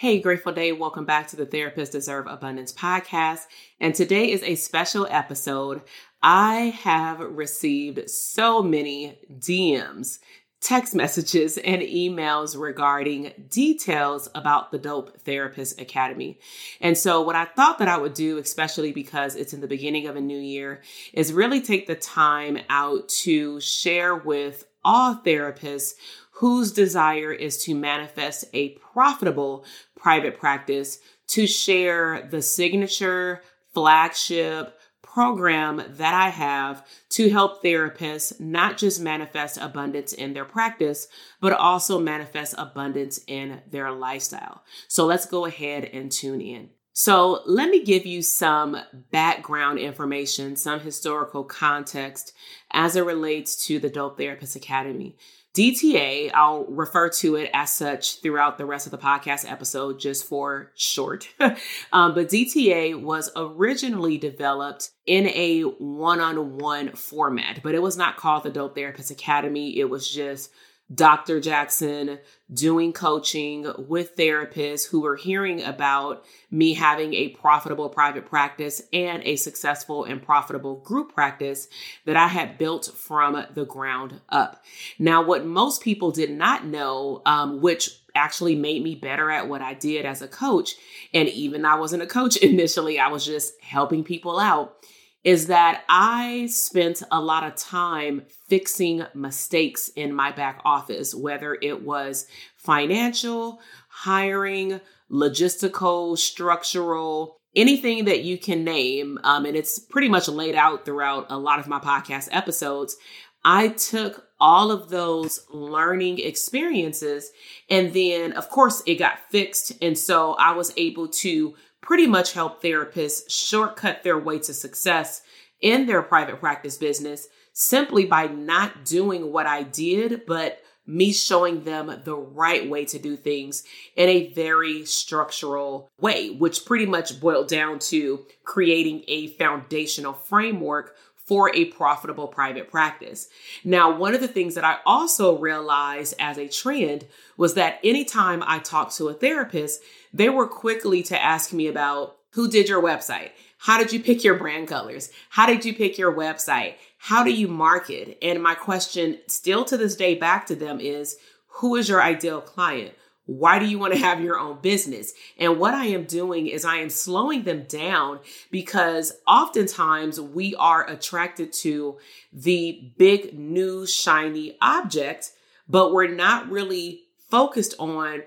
Hey, Grateful Day. Welcome back to the Therapists Deserve Abundance podcast. And today is a special episode. I have received so many DMs, text messages, and emails regarding details about the Dope Therapist Academy. And so, what I thought that I would do, especially because it's in the beginning of a new year, is really take the time out to share with all therapists whose desire is to manifest a profitable private practice to share the signature flagship program that I have to help therapists not just manifest abundance in their practice, but also manifest abundance in their lifestyle. So let's go ahead and tune in. So, let me give you some background information, some historical context as it relates to the Dope Therapist Academy. DTA, I'll refer to it as such throughout the rest of the podcast episode just for short. um, but DTA was originally developed in a one on one format, but it was not called the Dope Therapist Academy. It was just Dr. Jackson doing coaching with therapists who were hearing about me having a profitable private practice and a successful and profitable group practice that I had built from the ground up. Now, what most people did not know, um, which actually made me better at what I did as a coach, and even I wasn't a coach initially, I was just helping people out is that I spent a lot of time fixing mistakes in my back office, whether it was financial, hiring, logistical, structural, anything that you can name. Um, and it's pretty much laid out throughout a lot of my podcast episodes. I took all of those learning experiences and then, of course, it got fixed. And so I was able to pretty much help therapists shortcut their way to success in their private practice business simply by not doing what I did, but me showing them the right way to do things in a very structural way, which pretty much boiled down to creating a foundational framework for a profitable private practice. Now, one of the things that I also realized as a trend was that anytime I talked to a therapist, they were quickly to ask me about who did your website? How did you pick your brand colors? How did you pick your website? How do you market? And my question still to this day back to them is who is your ideal client? Why do you want to have your own business? And what I am doing is I am slowing them down because oftentimes we are attracted to the big, new, shiny object, but we're not really focused on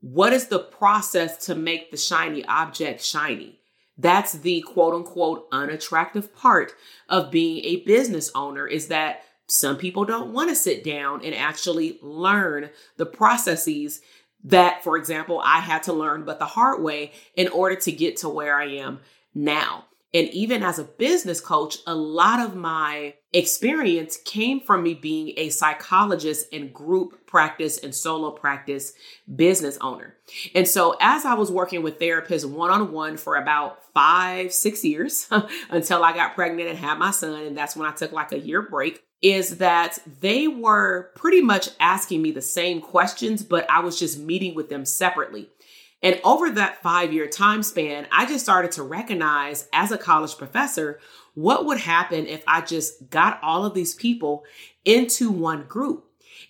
what is the process to make the shiny object shiny? That's the quote unquote unattractive part of being a business owner is that some people don't want to sit down and actually learn the processes that, for example, I had to learn, but the hard way in order to get to where I am now. And even as a business coach, a lot of my experience came from me being a psychologist and group practice and solo practice business owner. And so as I was working with therapists one on one for about five, six years until I got pregnant and had my son, and that's when I took like a year break, is that they were pretty much asking me the same questions, but I was just meeting with them separately. And over that five year time span, I just started to recognize as a college professor what would happen if I just got all of these people into one group.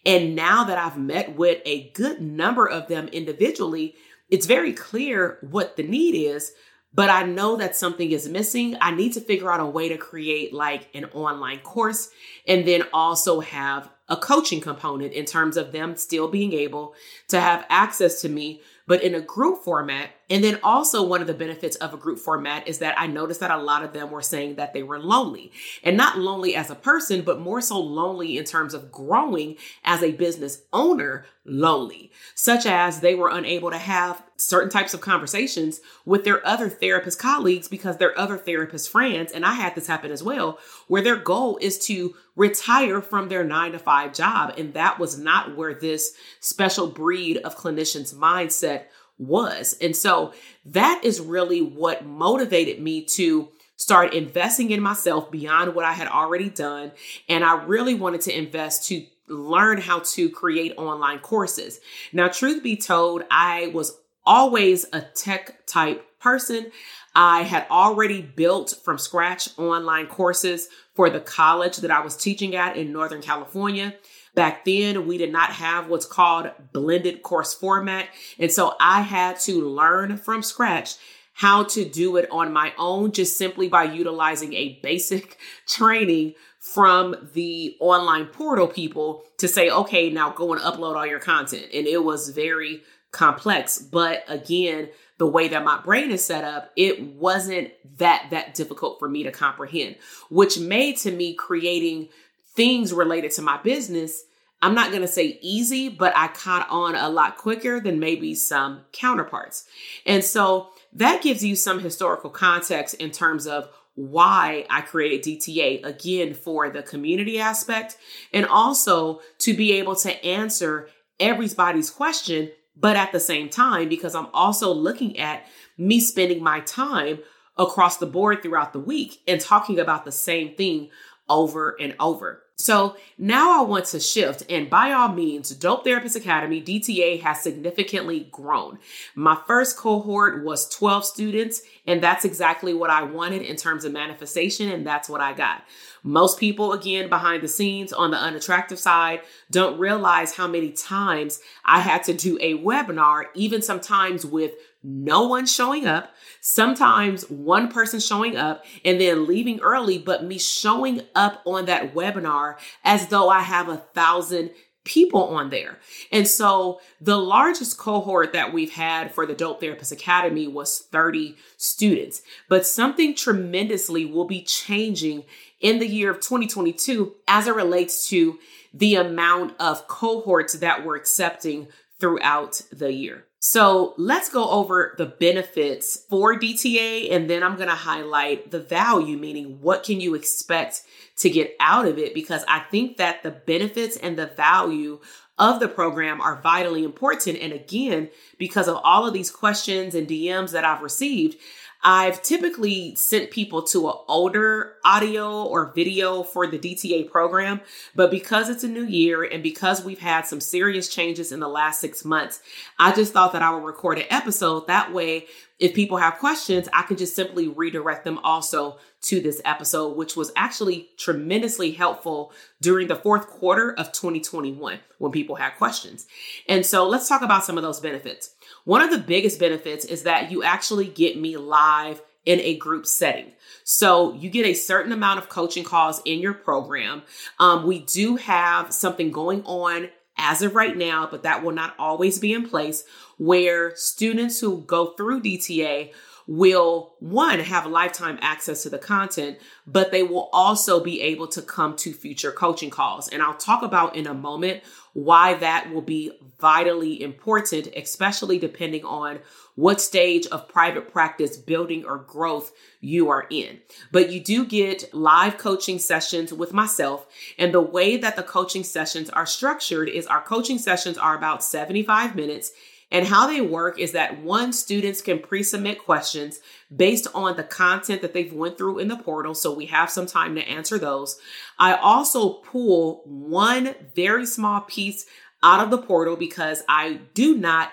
And now that I've met with a good number of them individually, it's very clear what the need is, but I know that something is missing. I need to figure out a way to create like an online course and then also have a coaching component in terms of them still being able to have access to me but in a group format. And then also one of the benefits of a group format is that I noticed that a lot of them were saying that they were lonely and not lonely as a person, but more so lonely in terms of growing as a business owner lonely, such as they were unable to have certain types of conversations with their other therapist colleagues because they're other therapist friends. And I had this happen as well, where their goal is to retire from their nine to five job. And that was not where this special breed of clinicians mindset was. And so that is really what motivated me to start investing in myself beyond what I had already done. And I really wanted to invest to learn how to create online courses. Now, truth be told, I was always a tech type person. I had already built from scratch online courses for the college that I was teaching at in Northern California. Back then, we did not have what's called blended course format. And so I had to learn from scratch how to do it on my own, just simply by utilizing a basic training from the online portal people to say, okay, now go and upload all your content. And it was very complex. But again, the way that my brain is set up, it wasn't that that difficult for me to comprehend, which made to me creating things related to my business. I'm not going to say easy, but I caught on a lot quicker than maybe some counterparts. And so that gives you some historical context in terms of why I created DTA again for the community aspect and also to be able to answer everybody's question, but at the same time, because I'm also looking at me spending my time across the board throughout the week and talking about the same thing over and over. So now I want to shift, and by all means, Dope Therapist Academy, DTA, has significantly grown. My first cohort was 12 students, and that's exactly what I wanted in terms of manifestation, and that's what I got. Most people, again, behind the scenes on the unattractive side, don't realize how many times I had to do a webinar, even sometimes with no one showing up, sometimes one person showing up and then leaving early, but me showing up on that webinar as though I have a thousand people on there. And so the largest cohort that we've had for the Dope Therapist Academy was 30 students. But something tremendously will be changing in the year of 2022 as it relates to the amount of cohorts that we're accepting throughout the year. So let's go over the benefits for DTA and then I'm going to highlight the value, meaning what can you expect to get out of it? Because I think that the benefits and the value of the program are vitally important. And again, because of all of these questions and DMs that I've received, I've typically sent people to an older audio or video for the DTA program, but because it's a new year and because we've had some serious changes in the last six months, I just thought that I would record an episode. That way, if people have questions, I can just simply redirect them also to this episode, which was actually tremendously helpful during the fourth quarter of 2021 when people had questions. And so let's talk about some of those benefits. One of the biggest benefits is that you actually get me live in a group setting. So you get a certain amount of coaching calls in your program. Um, we do have something going on as of right now, but that will not always be in place where students who go through DTA will one have lifetime access to the content, but they will also be able to come to future coaching calls. And I'll talk about in a moment why that will be vitally important, especially depending on what stage of private practice building or growth you are in. But you do get live coaching sessions with myself. And the way that the coaching sessions are structured is our coaching sessions are about 75 minutes and how they work is that one, students can pre-submit questions based on the content that they've went through in the portal. So we have some time to answer those. I also pull one very small piece out of the portal because I do not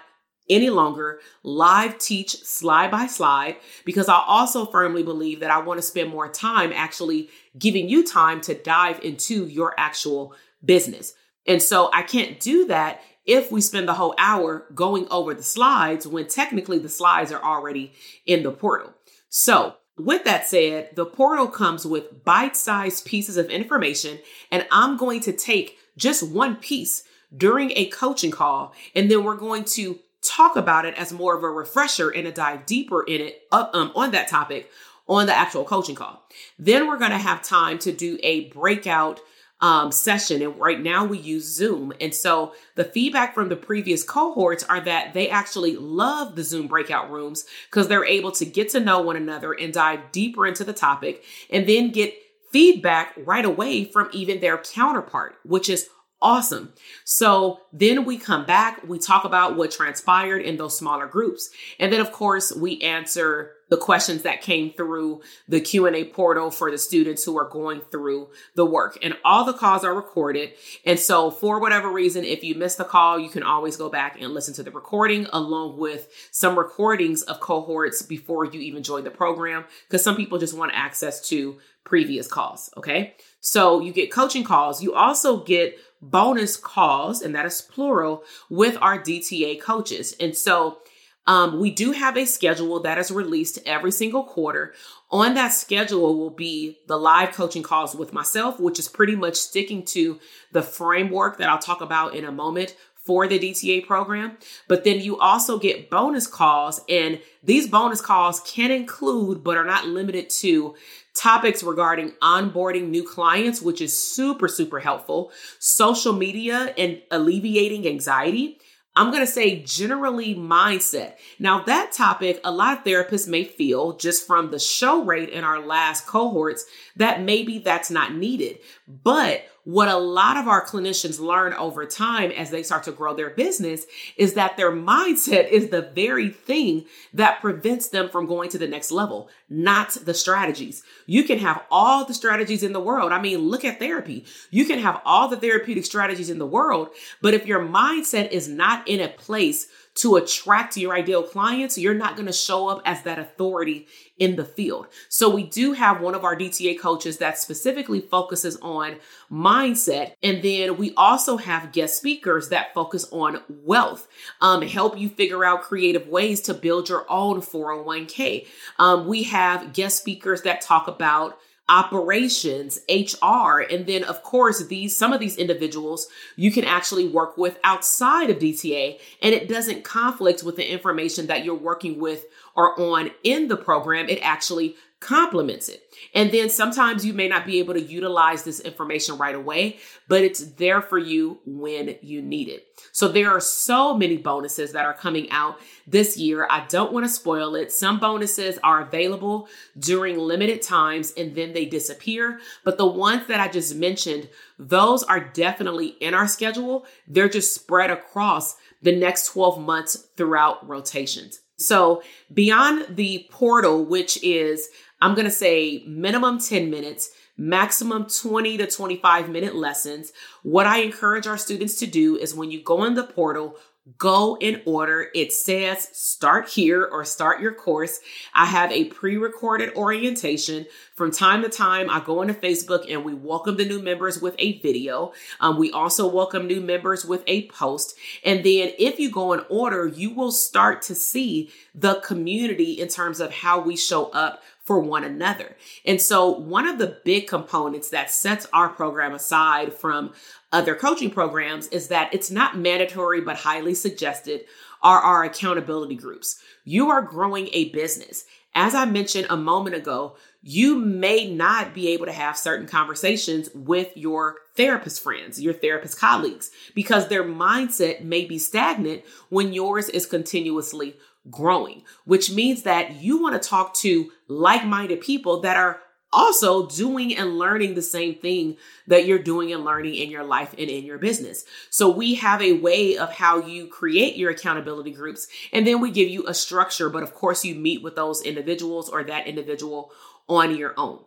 any longer live teach slide by slide because I also firmly believe that I want to spend more time actually giving you time to dive into your actual business. And so I can't do that if we spend the whole hour going over the slides when technically the slides are already in the portal. So, with that said, the portal comes with bite sized pieces of information, and I'm going to take just one piece during a coaching call, and then we're going to talk about it as more of a refresher and a dive deeper in it um, on that topic on the actual coaching call. Then we're going to have time to do a breakout um, session. And right now we use Zoom. And so the feedback from the previous cohorts are that they actually love the Zoom breakout rooms because they're able to get to know one another and dive deeper into the topic and then get feedback right away from even their counterpart, which is awesome. So then we come back, we talk about what transpired in those smaller groups. And then of course we answer the questions that came through the Q&A portal for the students who are going through the work. And all the calls are recorded. And so for whatever reason, if you missed the call, you can always go back and listen to the recording along with some recordings of cohorts before you even join the program because some people just want access to previous calls, okay? So you get coaching calls. You also get bonus calls, and that is plural, with our DTA coaches. And so um, we do have a schedule that is released every single quarter. On that schedule will be the live coaching calls with myself, which is pretty much sticking to the framework that I'll talk about in a moment for the DTA program. But then you also get bonus calls, and these bonus calls can include, but are not limited to, topics regarding onboarding new clients, which is super, super helpful, social media and alleviating anxiety. I'm going to say generally mindset. Now, that topic, a lot of therapists may feel just from the show rate in our last cohorts that maybe that's not needed. But what a lot of our clinicians learn over time as they start to grow their business is that their mindset is the very thing that prevents them from going to the next level, not the strategies. You can have all the strategies in the world. I mean, look at therapy. You can have all the therapeutic strategies in the world, but if your mindset is not in a place to attract your ideal clients, you're not going to show up as that authority in the field. So we do have one of our DTA coaches that specifically focuses on mindset. And then we also have guest speakers that focus on wealth, um, help you figure out creative ways to build your own 401k. Um, we have guest speakers that talk about operations, HR, and then of course these some of these individuals you can actually work with outside of DTA and it doesn't conflict with the information that you're working with or on in the program. It actually complements it. And then sometimes you may not be able to utilize this information right away, but it's there for you when you need it. So there are so many bonuses that are coming out this year. I don't want to spoil it. Some bonuses are available during limited times and then they disappear. But the ones that I just mentioned, those are definitely in our schedule. They're just spread across the next 12 months throughout rotations. So beyond the portal, which is I'm going to say minimum 10 minutes, maximum 20 to 25 minute lessons. What I encourage our students to do is when you go in the portal, go in order. It says start here or start your course. I have a pre recorded orientation. From time to time, I go into Facebook and we welcome the new members with a video. Um, we also welcome new members with a post. And then if you go in order, you will start to see the community in terms of how we show up for one another. And so, one of the big components that sets our program aside from other coaching programs is that it's not mandatory but highly suggested are our accountability groups. You are growing a business. As I mentioned a moment ago, you may not be able to have certain conversations with your therapist friends, your therapist colleagues, because their mindset may be stagnant when yours is continuously growing, which means that you want to talk to like minded people that are also doing and learning the same thing that you're doing and learning in your life and in your business. So we have a way of how you create your accountability groups and then we give you a structure, but of course you meet with those individuals or that individual on your own.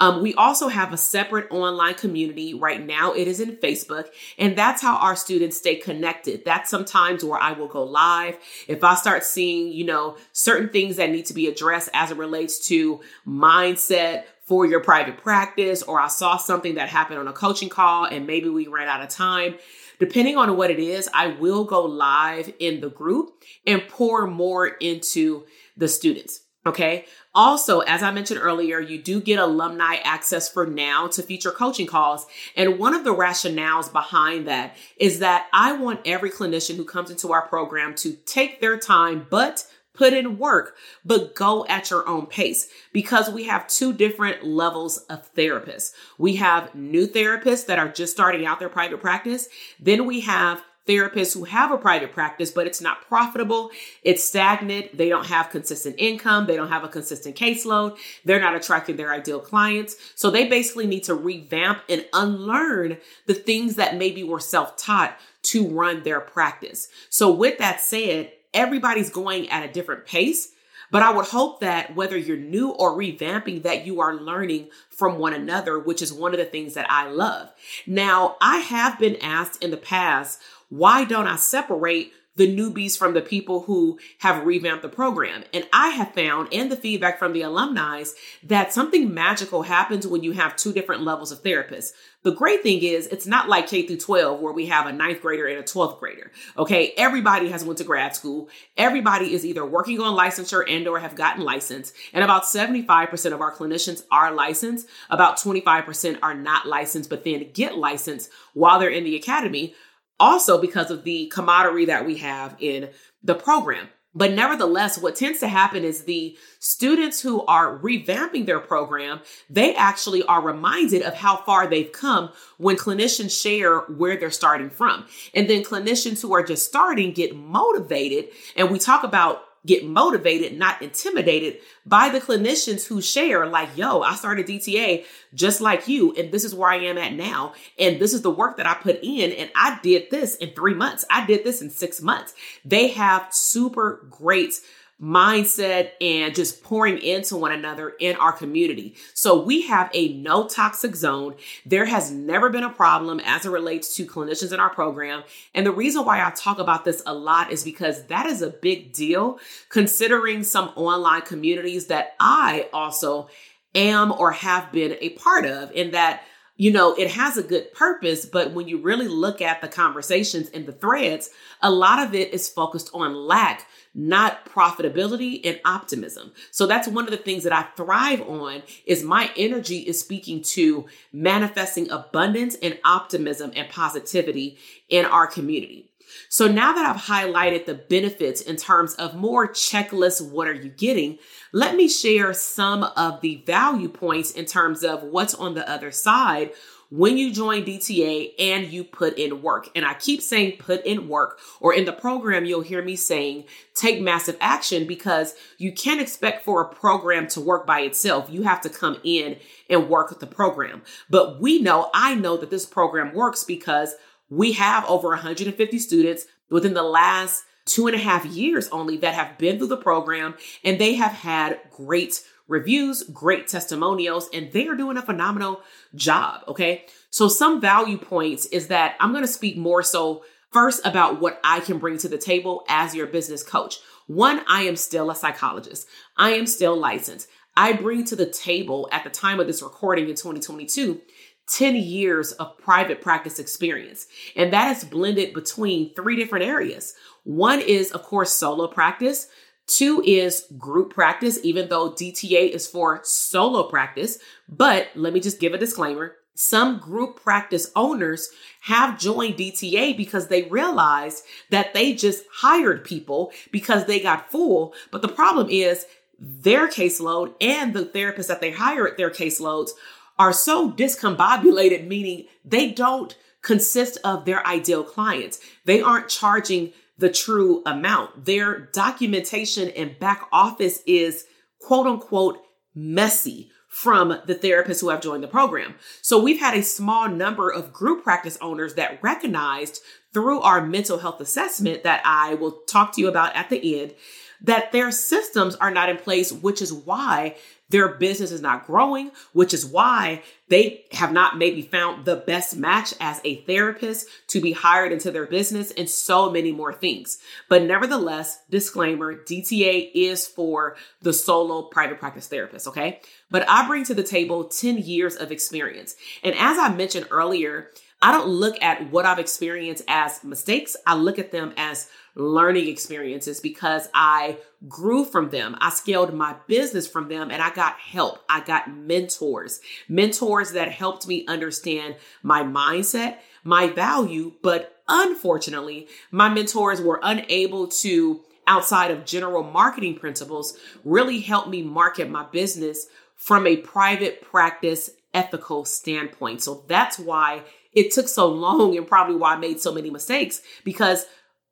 Um, we also have a separate online community right now. It is in Facebook, and that's how our students stay connected. That's sometimes where I will go live. If I start seeing, you know, certain things that need to be addressed as it relates to mindset, for your private practice, or I saw something that happened on a coaching call and maybe we ran out of time. Depending on what it is, I will go live in the group and pour more into the students. Okay. Also, as I mentioned earlier, you do get alumni access for now to future coaching calls. And one of the rationales behind that is that I want every clinician who comes into our program to take their time, but put in work, but go at your own pace because we have two different levels of therapists. We have new therapists that are just starting out their private practice. Then we have therapists who have a private practice, but it's not profitable, it's stagnant, they don't have consistent income, they don't have a consistent caseload, they're not attracting their ideal clients. So they basically need to revamp and unlearn the things that maybe were self taught to run their practice. So, with that said, everybody's going at a different pace. But I would hope that whether you're new or revamping, that you are learning from one another, which is one of the things that I love. Now, I have been asked in the past, why don't I separate the newbies from the people who have revamped the program. And I have found in the feedback from the alumni that something magical happens when you have two different levels of therapists. The great thing is it's not like K through 12 where we have a ninth grader and a 12th grader. Okay. Everybody has went to grad school. Everybody is either working on licensure and or have gotten licensed. And about 75% of our clinicians are licensed. About 25% are not licensed, but then get licensed while they're in the academy also because of the camaraderie that we have in the program. But nevertheless, what tends to happen is the students who are revamping their program, they actually are reminded of how far they've come when clinicians share where they're starting from. And then clinicians who are just starting get motivated. And we talk about get motivated, not intimidated by the clinicians who share, like, yo, I started DTA just like you, and this is where I am at now. And this is the work that I put in, and I did this in three months. I did this in six months. They have super great mindset and just pouring into one another in our community. So we have a no toxic zone. There has never been a problem as it relates to clinicians in our program. And the reason why I talk about this a lot is because that is a big deal considering some online communities that I also am or have been a part of in that you know, it has a good purpose, but when you really look at the conversations and the threads, a lot of it is focused on lack not profitability and optimism. So that's one of the things that I thrive on is my energy is speaking to manifesting abundance and optimism and positivity in our community. So now that I've highlighted the benefits in terms of more checklist, what are you getting? Let me share some of the value points in terms of what's on the other side when you join DTA and you put in work. And I keep saying put in work, or in the program, you'll hear me saying take massive action because you can't expect for a program to work by itself. You have to come in and work with the program. But we know, I know that this program works because we have over 150 students within the last two and a half years only that have been through the program and they have had great reviews, great testimonials, and they are doing a phenomenal job. Okay. So some value points is that I'm going to speak more so first about what I can bring to the table as your business coach. One, I am still a psychologist. I am still licensed. I bring to the table at the time of this recording in 2022 10 years of private practice experience. And that is blended between three different areas. One is, of course, solo practice. Two is group practice, even though DTA is for solo practice. But let me just give a disclaimer. Some group practice owners have joined DTA because they realized that they just hired people because they got full. But the problem is their caseload and the therapists that they hire at their caseloads are so discombobulated, meaning they don't consist of their ideal clients. They aren't charging the true amount. Their documentation and back office is quote unquote messy from the therapists who have joined the program. So we've had a small number of group practice owners that recognized through our mental health assessment that I will talk to you about at the end that their systems are not in place, which is why their business is not growing, which is why they have not maybe found the best match as a therapist to be hired into their business and so many more things. But nevertheless, disclaimer, DTA is for the solo private practice therapist, okay? But I bring to the table 10 years of experience. And as I mentioned earlier, I don't look at what I've experienced as mistakes. I look at them as learning experiences because I grew from them. I scaled my business from them and I got help. I got mentors, mentors that helped me understand my mindset, my value. But unfortunately, my mentors were unable to, outside of general marketing principles, really help me market my business from a private practice ethical standpoint. So that's why it took so long and probably why I made so many mistakes because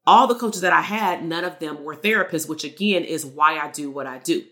all the coaches that I had, none of them were therapists, which again is why I do what I do.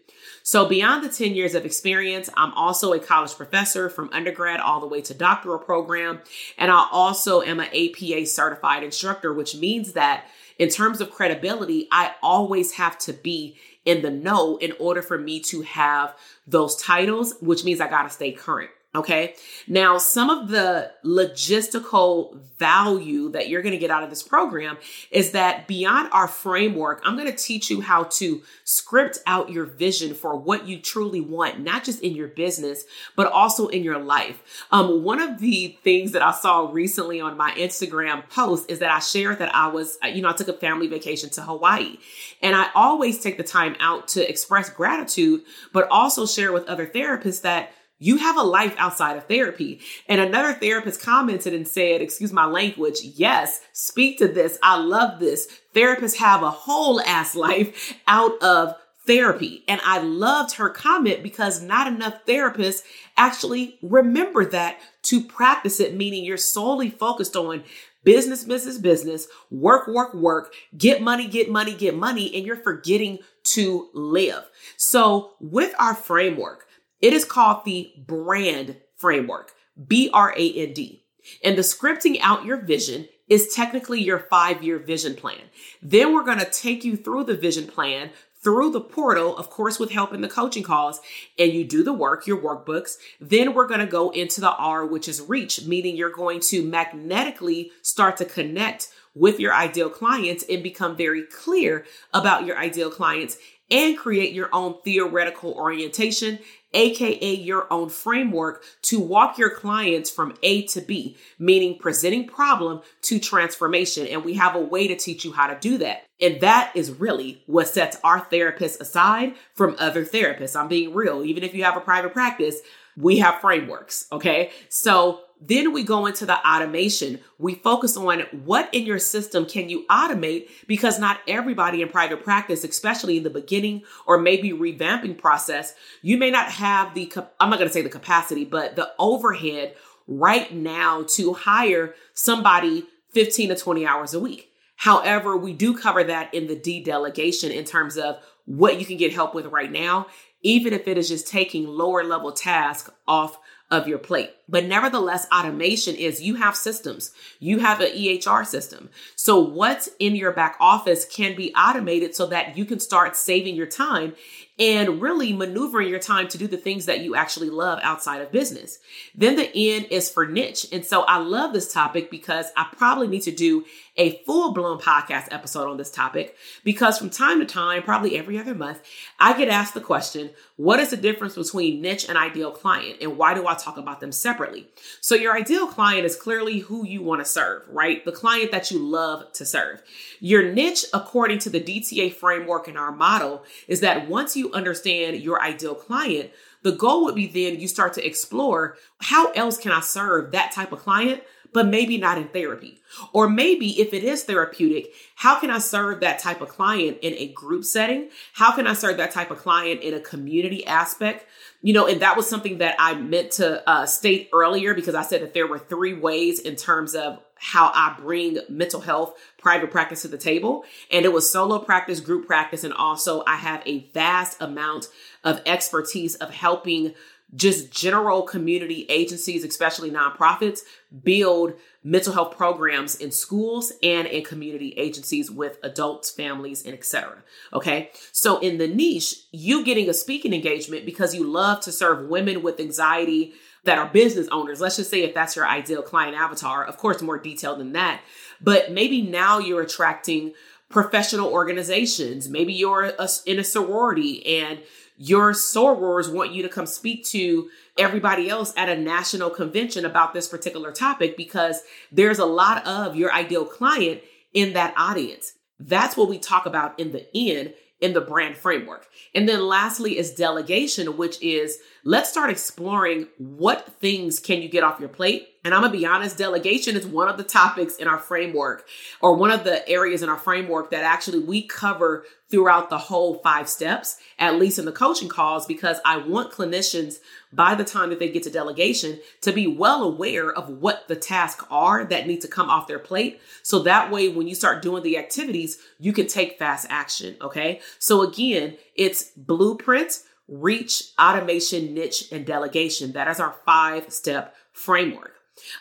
So, beyond the 10 years of experience, I'm also a college professor from undergrad all the way to doctoral program. And I also am an APA certified instructor, which means that in terms of credibility, I always have to be in the know in order for me to have those titles, which means I got to stay current. Okay. Now, some of the logistical value that you're going to get out of this program is that beyond our framework, I'm going to teach you how to script out your vision for what you truly want, not just in your business, but also in your life. Um, one of the things that I saw recently on my Instagram post is that I shared that I was, you know, I took a family vacation to Hawaii and I always take the time out to express gratitude, but also share with other therapists that you have a life outside of therapy. And another therapist commented and said, excuse my language, yes, speak to this. I love this. Therapists have a whole ass life out of therapy. And I loved her comment because not enough therapists actually remember that to practice it, meaning you're solely focused on business, business, business, work, work, work, get money, get money, get money, and you're forgetting to live. So with our framework, it is called the brand framework, B R A N D. And the scripting out your vision is technically your five year vision plan. Then we're going to take you through the vision plan through the portal, of course, with help in the coaching calls, and you do the work, your workbooks. Then we're going to go into the R, which is reach, meaning you're going to magnetically start to connect with your ideal clients and become very clear about your ideal clients and create your own theoretical orientation aka your own framework to walk your clients from A to B, meaning presenting problem to transformation. And we have a way to teach you how to do that. And that is really what sets our therapists aside from other therapists. I'm being real. Even if you have a private practice, we have frameworks. Okay. So then we go into the automation. We focus on what in your system can you automate because not everybody in private practice, especially in the beginning or maybe revamping process, you may not have the, I'm not going to say the capacity, but the overhead right now to hire somebody 15 to 20 hours a week. However, we do cover that in the D delegation in terms of what you can get help with right now, even if it is just taking lower level tasks off of your plate. But nevertheless, automation is you have systems, you have an EHR system. So, what's in your back office can be automated so that you can start saving your time and really maneuvering your time to do the things that you actually love outside of business. Then the N is for niche. And so I love this topic because I probably need to do a full blown podcast episode on this topic because from time to time, probably every other month, I get asked the question, what is the difference between niche and ideal client? And why do I talk about them separately? So your ideal client is clearly who you want to serve, right? The client that you love to serve. Your niche, according to the DTA framework in our model, is that once you understand your ideal client, the goal would be then you start to explore how else can I serve that type of client but maybe not in therapy. Or maybe if it is therapeutic, how can I serve that type of client in a group setting? How can I serve that type of client in a community aspect? You know, and that was something that I meant to uh, state earlier because I said that there were three ways in terms of how I bring mental health private practice to the table. And it was solo practice, group practice, and also I have a vast amount of expertise of helping just general community agencies, especially nonprofits, build mental health programs in schools and in community agencies with adults, families, and etc. Okay. So in the niche, you getting a speaking engagement because you love to serve women with anxiety that are business owners. Let's just say if that's your ideal client avatar, of course, more detailed than that. But maybe now you're attracting professional organizations. Maybe you're in a sorority and your sorors want you to come speak to everybody else at a national convention about this particular topic because there's a lot of your ideal client in that audience. That's what we talk about in the end in the brand framework. And then lastly is delegation, which is let's start exploring what things can you get off your plate. And I'm gonna be honest, delegation is one of the topics in our framework or one of the areas in our framework that actually we cover throughout the whole five steps, at least in the coaching calls, because I want clinicians by the time that they get to delegation to be well aware of what the tasks are that need to come off their plate. So that way, when you start doing the activities, you can take fast action. Okay. So again, it's blueprint, reach, automation, niche, and delegation. That is our five step framework.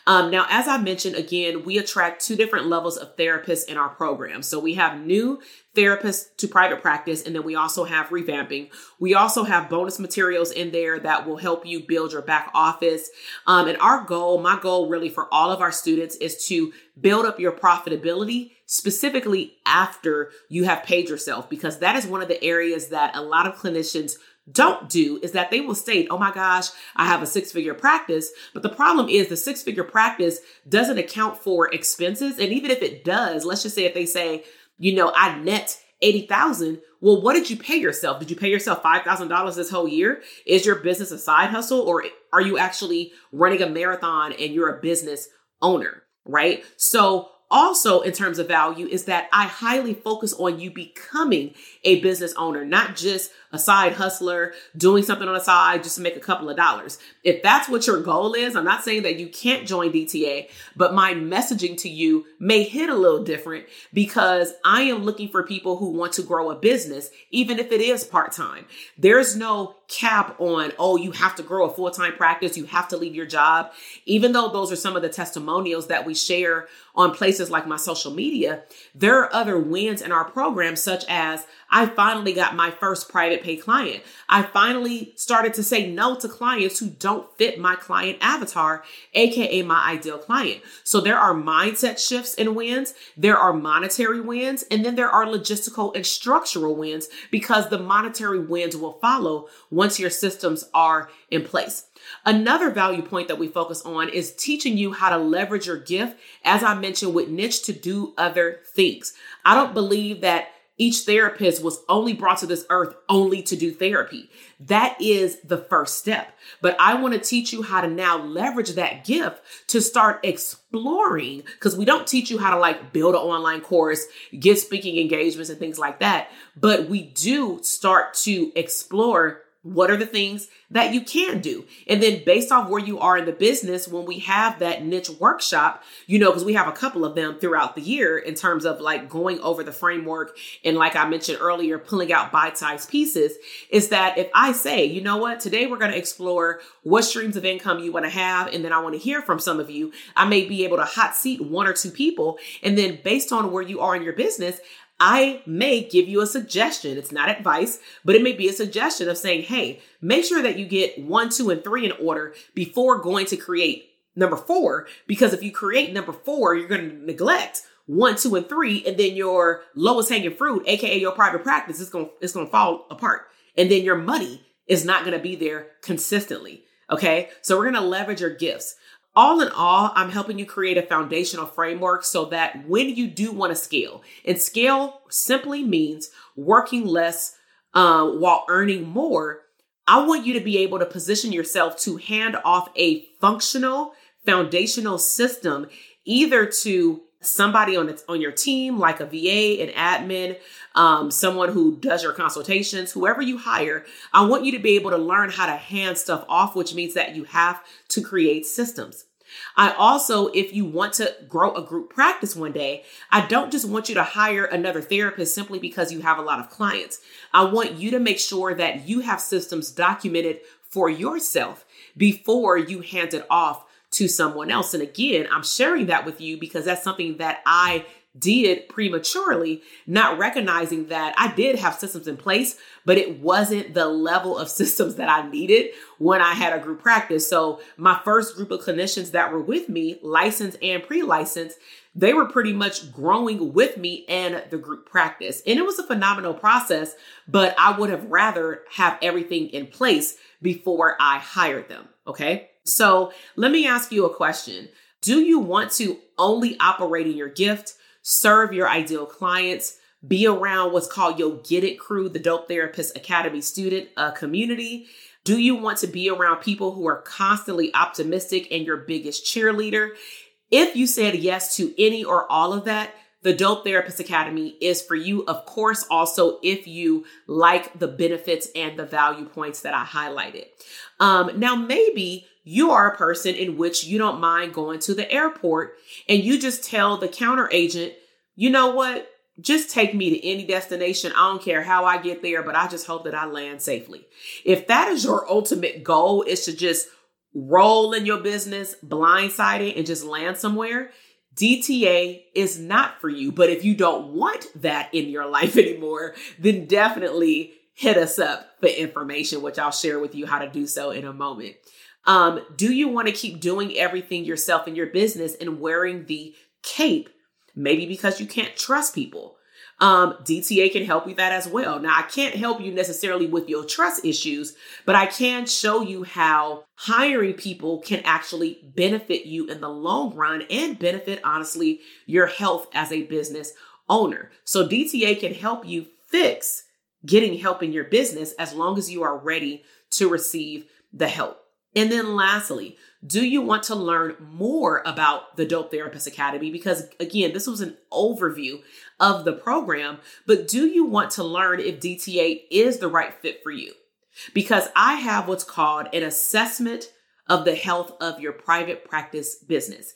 Um, now, as I mentioned, again, we attract two different levels of therapists in our program. So we have new therapists to private practice, and then we also have revamping. We also have bonus materials in there that will help you build your back office. Um, and our goal, my goal really for all of our students is to build up your profitability specifically after you have paid yourself, because that is one of the areas that a lot of clinicians don't do is that they will state, oh my gosh, I have a six figure practice. But the problem is the six figure practice doesn't account for expenses. And even if it does, let's just say if they say, you know, I net 80,000. Well, what did you pay yourself? Did you pay yourself $5,000 this whole year? Is your business a side hustle or are you actually running a marathon and you're a business owner? Right. So also in terms of value is that I highly focus on you becoming a business owner, not just a side hustler, doing something on the side just to make a couple of dollars. If that's what your goal is, I'm not saying that you can't join DTA, but my messaging to you may hit a little different because I am looking for people who want to grow a business, even if it is part time. There's no cap on, oh, you have to grow a full time practice, you have to leave your job. Even though those are some of the testimonials that we share on places like my social media, there are other wins in our program, such as I finally got my first private pay client. I finally started to say no to clients who don't fit my client avatar, AKA my ideal client. So there are mindset shifts and wins, there are monetary wins, and then there are logistical and structural wins because the monetary wins will follow once your systems are in place. Another value point that we focus on is teaching you how to leverage your gift, as I mentioned with niche, to do other things. I don't believe that each therapist was only brought to this earth only to do therapy. That is the first step. But I want to teach you how to now leverage that gift to start exploring because we don't teach you how to like build an online course, get speaking engagements and things like that. But we do start to explore what are the things that you can do? And then based off where you are in the business, when we have that niche workshop, you know, because we have a couple of them throughout the year in terms of like going over the framework and like I mentioned earlier, pulling out bite-sized pieces, is that if I say, you know what, today we're going to explore what streams of income you want to have, and then I want to hear from some of you, I may be able to hot seat one or two people. And then based on where you are in your business, I may give you a suggestion. It's not advice, but it may be a suggestion of saying, hey, make sure that you get one, two, and three in order before going to create number four. Because if you create number four, you're going to neglect one, two, and three, and then your lowest hanging fruit, aka your private practice, is going it's going to fall apart, and then your money is not going to be there consistently. Okay, so we're going to leverage your gifts all in all, I'm helping you create a foundational framework so that when you do want to scale, and scale simply means working less uh, while earning more, I want you to be able to position yourself to hand off a functional foundational system either to somebody on on your team like a va an admin um, someone who does your consultations whoever you hire i want you to be able to learn how to hand stuff off which means that you have to create systems I also, if you want to grow a group practice one day, I don't just want you to hire another therapist simply because you have a lot of clients. I want you to make sure that you have systems documented for yourself before you hand it off to someone else. And again, I'm sharing that with you because that's something that I did prematurely, not recognizing that I did have systems in place, but it wasn't the level of systems that I needed when I had a group practice. So my first group of clinicians that were with me, licensed and pre-licensed, they were pretty much growing with me and the group practice. And it was a phenomenal process, but I would have rather have everything in place before I hired them. Okay. So let me ask you a question. Do you want to only operate in your gift, serve your ideal clients, be around what's called your Get It crew, the Dope Therapist Academy student uh, community? Do you want to be around people who are constantly optimistic and your biggest cheerleader? If you said yes to any or all of that, the Dope Therapist Academy is for you. Of course, also if you like the benefits and the value points that I highlighted. Um, now, maybe you are a person in which you don't mind going to the airport and you just tell the counter agent, you know what? Just take me to any destination. I don't care how I get there, but I just hope that I land safely. If that is your ultimate goal, is to just roll in your business blindsided and just land somewhere, DTA is not for you. But if you don't want that in your life anymore, then definitely hit us up for information, which I'll share with you how to do so in a moment. Um, do you want to keep doing everything yourself in your business and wearing the cape? Maybe because you can't trust people. Um, DTA can help you that as well. Now, I can't help you necessarily with your trust issues, but I can show you how hiring people can actually benefit you in the long run and benefit, honestly, your health as a business owner. So, DTA can help you fix getting help in your business as long as you are ready to receive the help. And then lastly, do you want to learn more about the Dope Therapist Academy? Because again, this was an overview of the program, but do you want to learn if DTA is the right fit for you? Because I have what's called an assessment of the health of your private practice business.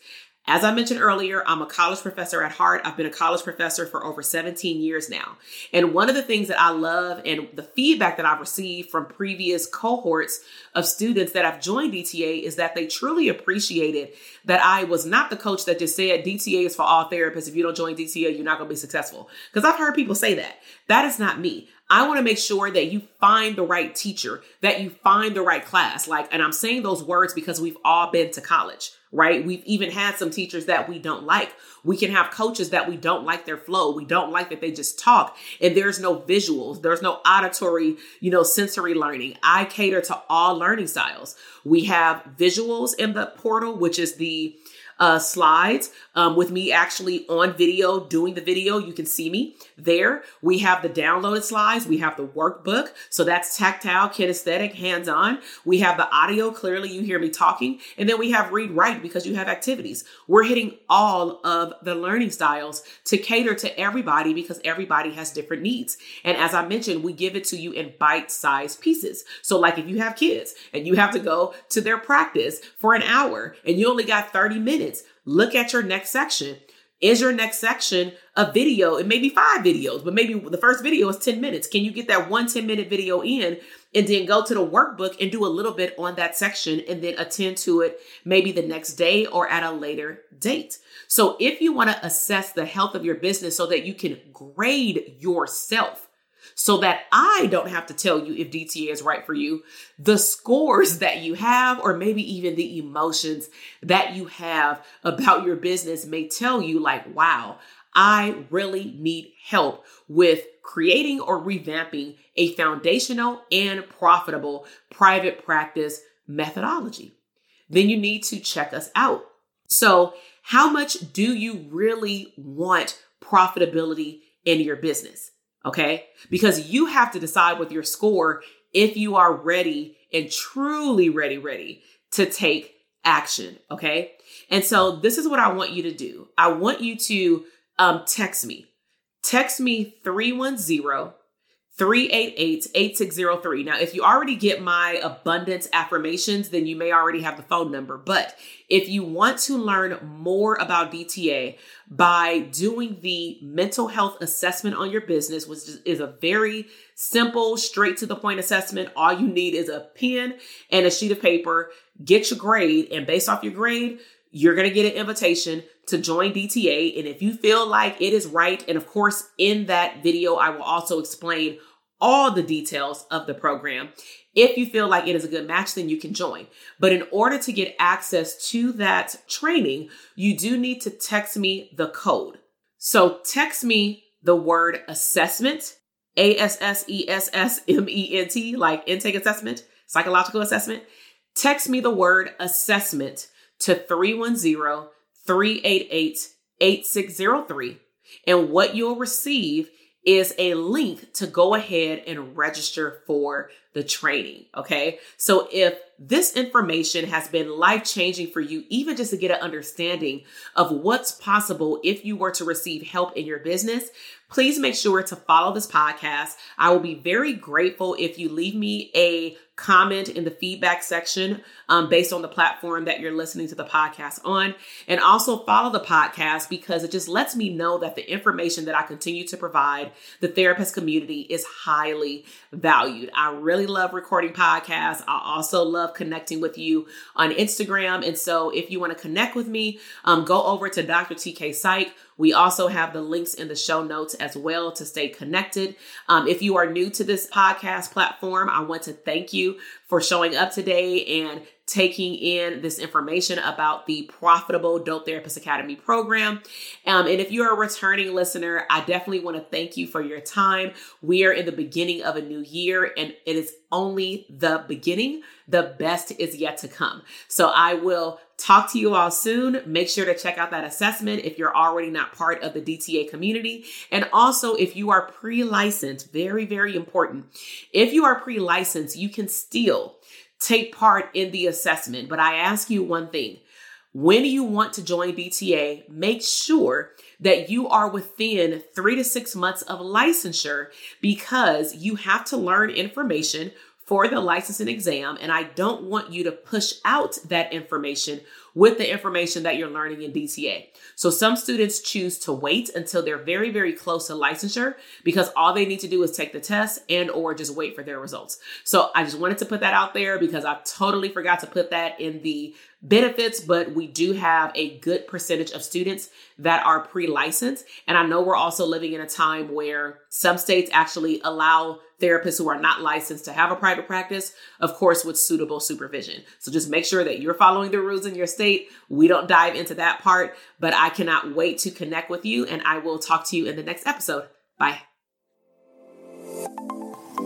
As I mentioned earlier, I'm a college professor at heart. I've been a college professor for over 17 years now. And one of the things that I love and the feedback that I've received from previous cohorts of students that have joined DTA is that they truly appreciated that I was not the coach that just said DTA is for all therapists. If you don't join DTA, you're not going to be successful. Because I've heard people say that. That is not me. I want to make sure that you find the right teacher, that you find the right class. Like, and I'm saying those words because we've all been to college, right? We've even had some teachers that we don't like. We can have coaches that we don't like their flow. We don't like that they just talk and there's no visuals. There's no auditory, you know, sensory learning. I cater to all learning styles. We have visuals in the portal, which is the uh, slides um, with me actually on video doing the video. You can see me there. We have the downloaded slides. We have the workbook. So that's tactile, kinesthetic, hands on. We have the audio. Clearly, you hear me talking. And then we have read write because you have activities. We're hitting all of the learning styles to cater to everybody because everybody has different needs. And as I mentioned, we give it to you in bite sized pieces. So, like if you have kids and you have to go to their practice for an hour and you only got 30 minutes, look at your next section. Is your next section a video? It may be five videos, but maybe the first video is 10 minutes. Can you get that one 10 minute video in and then go to the workbook and do a little bit on that section and then attend to it maybe the next day or at a later date? So if you want to assess the health of your business so that you can grade yourself, so that I don't have to tell you if DTA is right for you. The scores that you have, or maybe even the emotions that you have about your business may tell you, like, wow, I really need help with creating or revamping a foundational and profitable private practice methodology. Then you need to check us out. So, how much do you really want profitability in your business? Okay. Because you have to decide with your score if you are ready and truly ready, ready to take action. Okay. And so this is what I want you to do. I want you to um, text me. Text me 310 388-8603. Now, if you already get my abundance affirmations, then you may already have the phone number. But if you want to learn more about DTA by doing the mental health assessment on your business, which is a very simple, straight to the point assessment, all you need is a pen and a sheet of paper. Get your grade, and based off your grade, you're going to get an invitation to join DTA. And if you feel like it is right, and of course, in that video, I will also explain all the details of the program. If you feel like it is a good match, then you can join. But in order to get access to that training, you do need to text me the code. So text me the word assessment, A S S E S S M E N T, like intake assessment, psychological assessment. Text me the word assessment to 310 388 8603. And what you'll receive is a link to go ahead and register for the training. Okay. So if this information has been life changing for you, even just to get an understanding of what's possible if you were to receive help in your business, please make sure to follow this podcast. I will be very grateful if you leave me a comment in the feedback section um, based on the platform that you're listening to the podcast on. And also follow the podcast because it just lets me know that the information that I continue to provide the therapist community is highly valued. I really love recording podcasts. I also love connecting with you on Instagram. And so if you want to connect with me, um, go over to Dr. TK Psych. We also have the links in the show notes as well to stay connected. Um, if you are new to this podcast platform, I want to thank you for showing up today and taking in this information about the profitable Dope Therapist Academy program. Um, and if you're a returning listener, I definitely want to thank you for your time. We are in the beginning of a new year and it is only the beginning. The best is yet to come. So I will talk to you all soon. Make sure to check out that assessment if you're already not part of the DTA community. And also, if you are pre licensed, very, very important. If you are pre licensed, you can still take part in the assessment. But I ask you one thing when you want to join DTA, make sure that you are within three to six months of licensure because you have to learn information for the licensing exam. And I don't want you to push out that information with the information that you're learning in DTA. So some students choose to wait until they're very, very close to licensure because all they need to do is take the test and or just wait for their results. So I just wanted to put that out there because I totally forgot to put that in the benefits, but we do have a good percentage of students that are pre-licensed. And I know we're also living in a time where some states actually allow therapists who are not licensed to have a private practice, of course, with suitable supervision. So just make sure that you're following the rules in your state. We don't dive into that part, but I cannot wait to connect with you and I will talk to you in the next episode. Bye.